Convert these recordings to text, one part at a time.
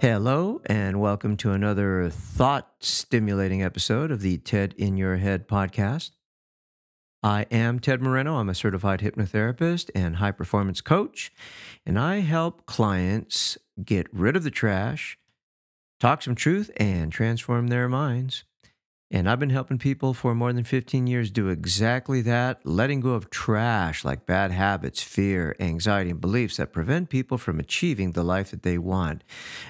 Hello, and welcome to another thought stimulating episode of the TED in Your Head podcast. I am Ted Moreno. I'm a certified hypnotherapist and high performance coach, and I help clients get rid of the trash, talk some truth, and transform their minds. And I've been helping people for more than 15 years do exactly that, letting go of trash like bad habits, fear, anxiety, and beliefs that prevent people from achieving the life that they want.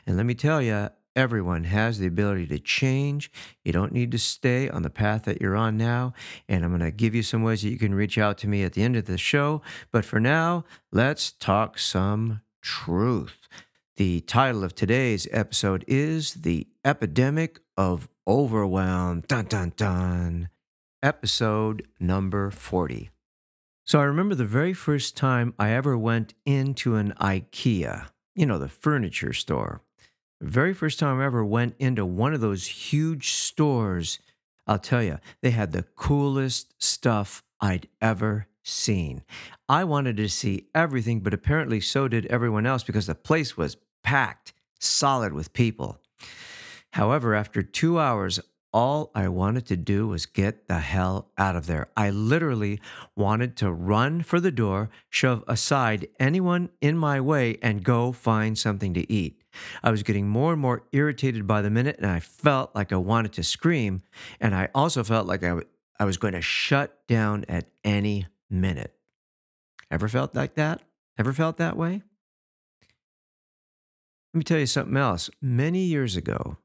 And let me tell you, everyone has the ability to change. You don't need to stay on the path that you're on now. And I'm going to give you some ways that you can reach out to me at the end of the show. But for now, let's talk some truth. The title of today's episode is The Epidemic of Overwhelm. Dun dun dun. Episode number 40. So I remember the very first time I ever went into an IKEA, you know, the furniture store. The very first time I ever went into one of those huge stores, I'll tell you, they had the coolest stuff I'd ever seen. I wanted to see everything, but apparently so did everyone else because the place was packed, solid with people. However, after two hours, all I wanted to do was get the hell out of there. I literally wanted to run for the door, shove aside anyone in my way, and go find something to eat. I was getting more and more irritated by the minute, and I felt like I wanted to scream. And I also felt like I, w- I was going to shut down at any minute. Ever felt like that? Ever felt that way? Let me tell you something else. Many years ago,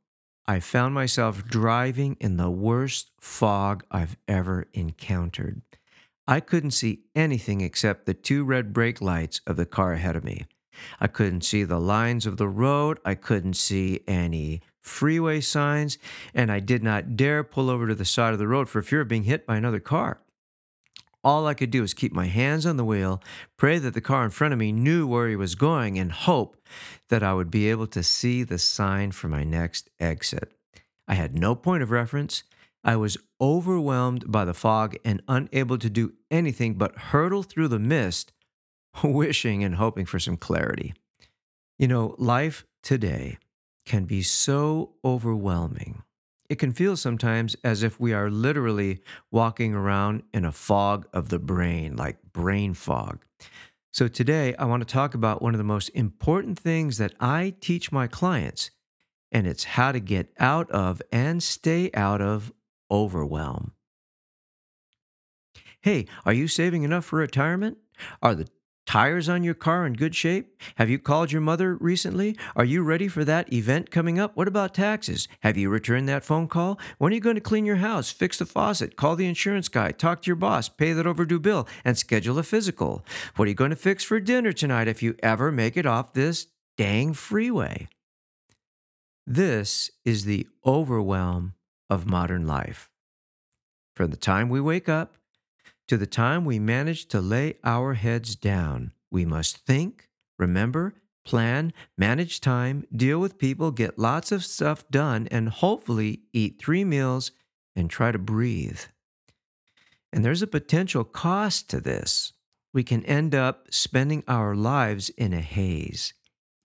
I found myself driving in the worst fog I've ever encountered. I couldn't see anything except the two red brake lights of the car ahead of me. I couldn't see the lines of the road. I couldn't see any freeway signs, and I did not dare pull over to the side of the road for fear of being hit by another car. All I could do was keep my hands on the wheel, pray that the car in front of me knew where he was going, and hope that I would be able to see the sign for my next exit. I had no point of reference. I was overwhelmed by the fog and unable to do anything but hurtle through the mist, wishing and hoping for some clarity. You know, life today can be so overwhelming. It can feel sometimes as if we are literally walking around in a fog of the brain, like brain fog. So, today I want to talk about one of the most important things that I teach my clients, and it's how to get out of and stay out of overwhelm. Hey, are you saving enough for retirement? Are the Tires on your car in good shape? Have you called your mother recently? Are you ready for that event coming up? What about taxes? Have you returned that phone call? When are you going to clean your house, fix the faucet, call the insurance guy, talk to your boss, pay that overdue bill, and schedule a physical? What are you going to fix for dinner tonight if you ever make it off this dang freeway? This is the overwhelm of modern life. From the time we wake up to the time we manage to lay our heads down, we must think, remember, plan, manage time, deal with people, get lots of stuff done, and hopefully eat three meals and try to breathe. And there's a potential cost to this. We can end up spending our lives in a haze,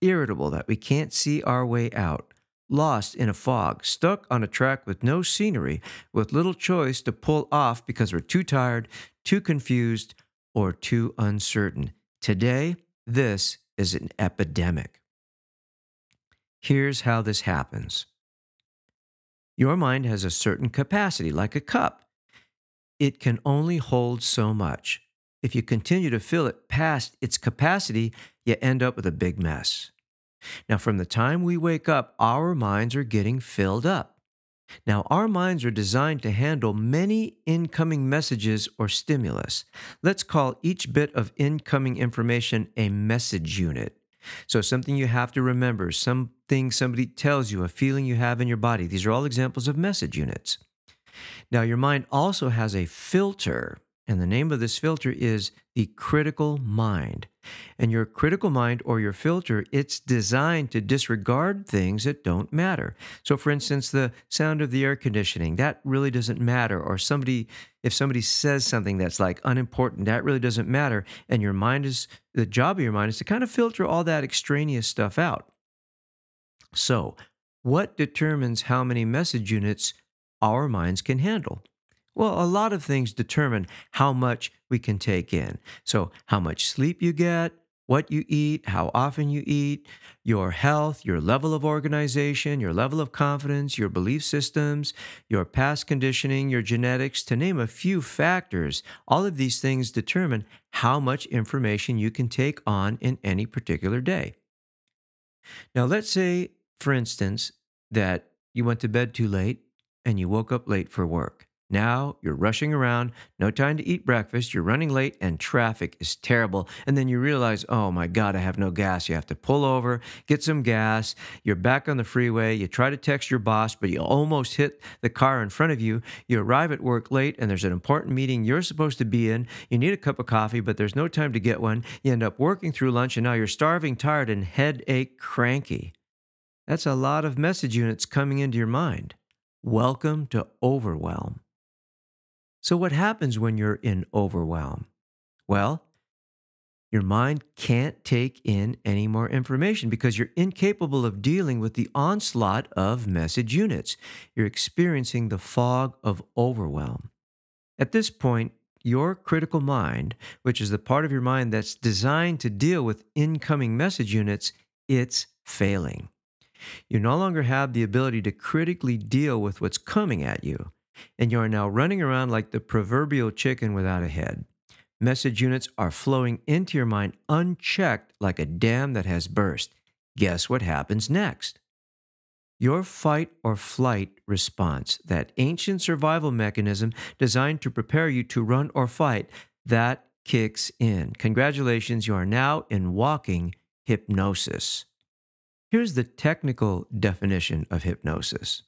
irritable that we can't see our way out, lost in a fog, stuck on a track with no scenery, with little choice to pull off because we're too tired, too confused, or too uncertain. Today, this is an epidemic. Here's how this happens your mind has a certain capacity, like a cup. It can only hold so much. If you continue to fill it past its capacity, you end up with a big mess. Now, from the time we wake up, our minds are getting filled up. Now, our minds are designed to handle many incoming messages or stimulus. Let's call each bit of incoming information a message unit. So, something you have to remember, something somebody tells you, a feeling you have in your body. These are all examples of message units. Now, your mind also has a filter, and the name of this filter is the critical mind. And your critical mind or your filter, it's designed to disregard things that don't matter. So, for instance, the sound of the air conditioning, that really doesn't matter. Or somebody, if somebody says something that's like unimportant, that really doesn't matter. And your mind is, the job of your mind is to kind of filter all that extraneous stuff out. So, what determines how many message units our minds can handle? Well, a lot of things determine how much we can take in. So, how much sleep you get, what you eat, how often you eat, your health, your level of organization, your level of confidence, your belief systems, your past conditioning, your genetics, to name a few factors. All of these things determine how much information you can take on in any particular day. Now, let's say, for instance, that you went to bed too late and you woke up late for work. Now you're rushing around, no time to eat breakfast, you're running late, and traffic is terrible. And then you realize, oh my God, I have no gas. You have to pull over, get some gas. You're back on the freeway. You try to text your boss, but you almost hit the car in front of you. You arrive at work late, and there's an important meeting you're supposed to be in. You need a cup of coffee, but there's no time to get one. You end up working through lunch, and now you're starving, tired, and headache cranky. That's a lot of message units coming into your mind. Welcome to overwhelm. So, what happens when you're in overwhelm? Well, your mind can't take in any more information because you're incapable of dealing with the onslaught of message units. You're experiencing the fog of overwhelm. At this point, your critical mind, which is the part of your mind that's designed to deal with incoming message units, it's failing. You no longer have the ability to critically deal with what's coming at you and you are now running around like the proverbial chicken without a head. Message units are flowing into your mind unchecked like a dam that has burst. Guess what happens next? Your fight or flight response, that ancient survival mechanism designed to prepare you to run or fight, that kicks in. Congratulations, you are now in walking hypnosis. Here's the technical definition of hypnosis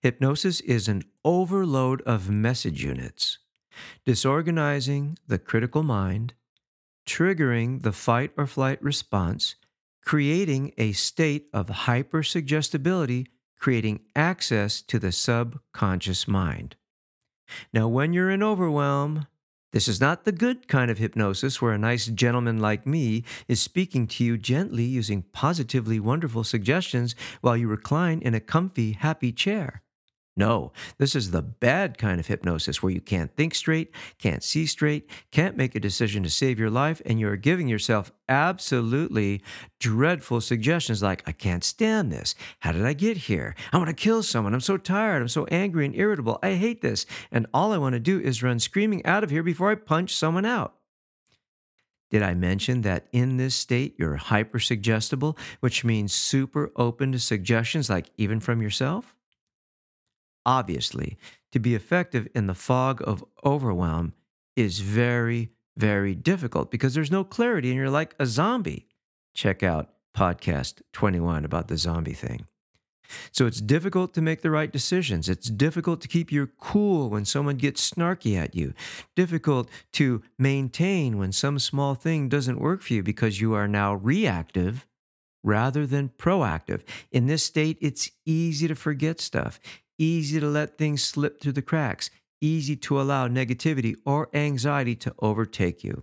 Hypnosis is an overload of message units, disorganizing the critical mind, triggering the fight or flight response, creating a state of hypersuggestibility, creating access to the subconscious mind. Now, when you're in overwhelm, this is not the good kind of hypnosis where a nice gentleman like me is speaking to you gently using positively wonderful suggestions while you recline in a comfy, happy chair. No, this is the bad kind of hypnosis where you can't think straight, can't see straight, can't make a decision to save your life, and you're giving yourself absolutely dreadful suggestions like, I can't stand this. How did I get here? I want to kill someone. I'm so tired. I'm so angry and irritable. I hate this. And all I want to do is run screaming out of here before I punch someone out. Did I mention that in this state you're hypersuggestible, which means super open to suggestions, like even from yourself? Obviously, to be effective in the fog of overwhelm is very, very difficult because there's no clarity and you're like a zombie. Check out podcast 21 about the zombie thing. So it's difficult to make the right decisions. It's difficult to keep your cool when someone gets snarky at you. Difficult to maintain when some small thing doesn't work for you because you are now reactive rather than proactive. In this state, it's easy to forget stuff easy to let things slip through the cracks, easy to allow negativity or anxiety to overtake you.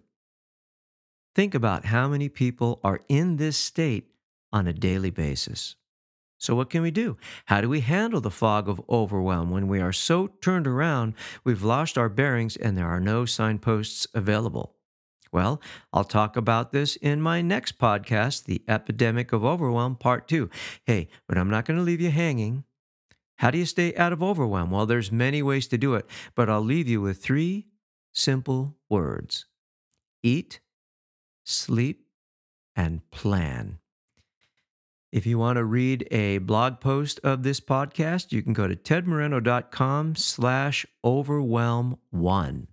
Think about how many people are in this state on a daily basis. So, what can we do? How do we handle the fog of overwhelm when we are so turned around we've lost our bearings and there are no signposts available? Well, I'll talk about this in my next podcast, The Epidemic of Overwhelm, Part 2. Hey, but I'm not going to leave you hanging. How do you stay out of overwhelm? Well, there's many ways to do it, but I'll leave you with three simple words eat, sleep, and plan. If you want to read a blog post of this podcast, you can go to tedmoreno.com slash overwhelm one.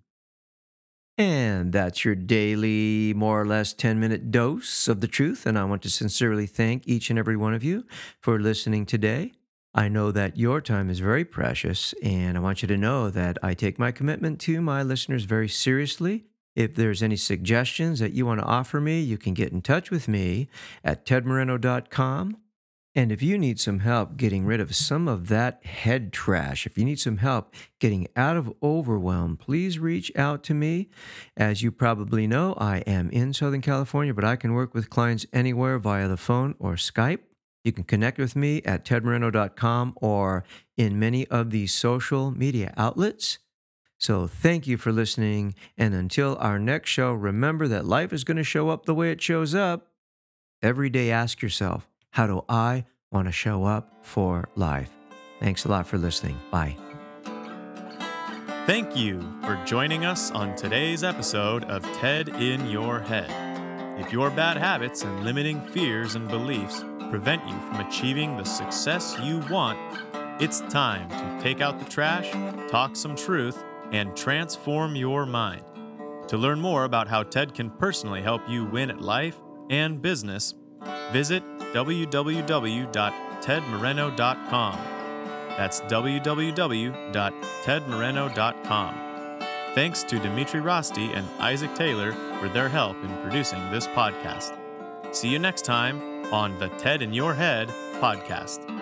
And that's your daily, more or less 10 minute dose of the truth. And I want to sincerely thank each and every one of you for listening today. I know that your time is very precious, and I want you to know that I take my commitment to my listeners very seriously. If there's any suggestions that you want to offer me, you can get in touch with me at tedmoreno.com. And if you need some help getting rid of some of that head trash, if you need some help getting out of overwhelm, please reach out to me. As you probably know, I am in Southern California, but I can work with clients anywhere via the phone or Skype. You can connect with me at tedmoreno.com or in many of these social media outlets. So thank you for listening. And until our next show, remember that life is going to show up the way it shows up. Every day, ask yourself, how do I want to show up for life? Thanks a lot for listening. Bye. Thank you for joining us on today's episode of TED in Your Head. If your bad habits and limiting fears and beliefs prevent you from achieving the success you want, it's time to take out the trash, talk some truth, and transform your mind. To learn more about how TED can personally help you win at life and business, visit www.tedmoreno.com. That's www.tedmoreno.com. Thanks to Dimitri Rosti and Isaac Taylor for their help in producing this podcast. See you next time on the TED in Your Head podcast.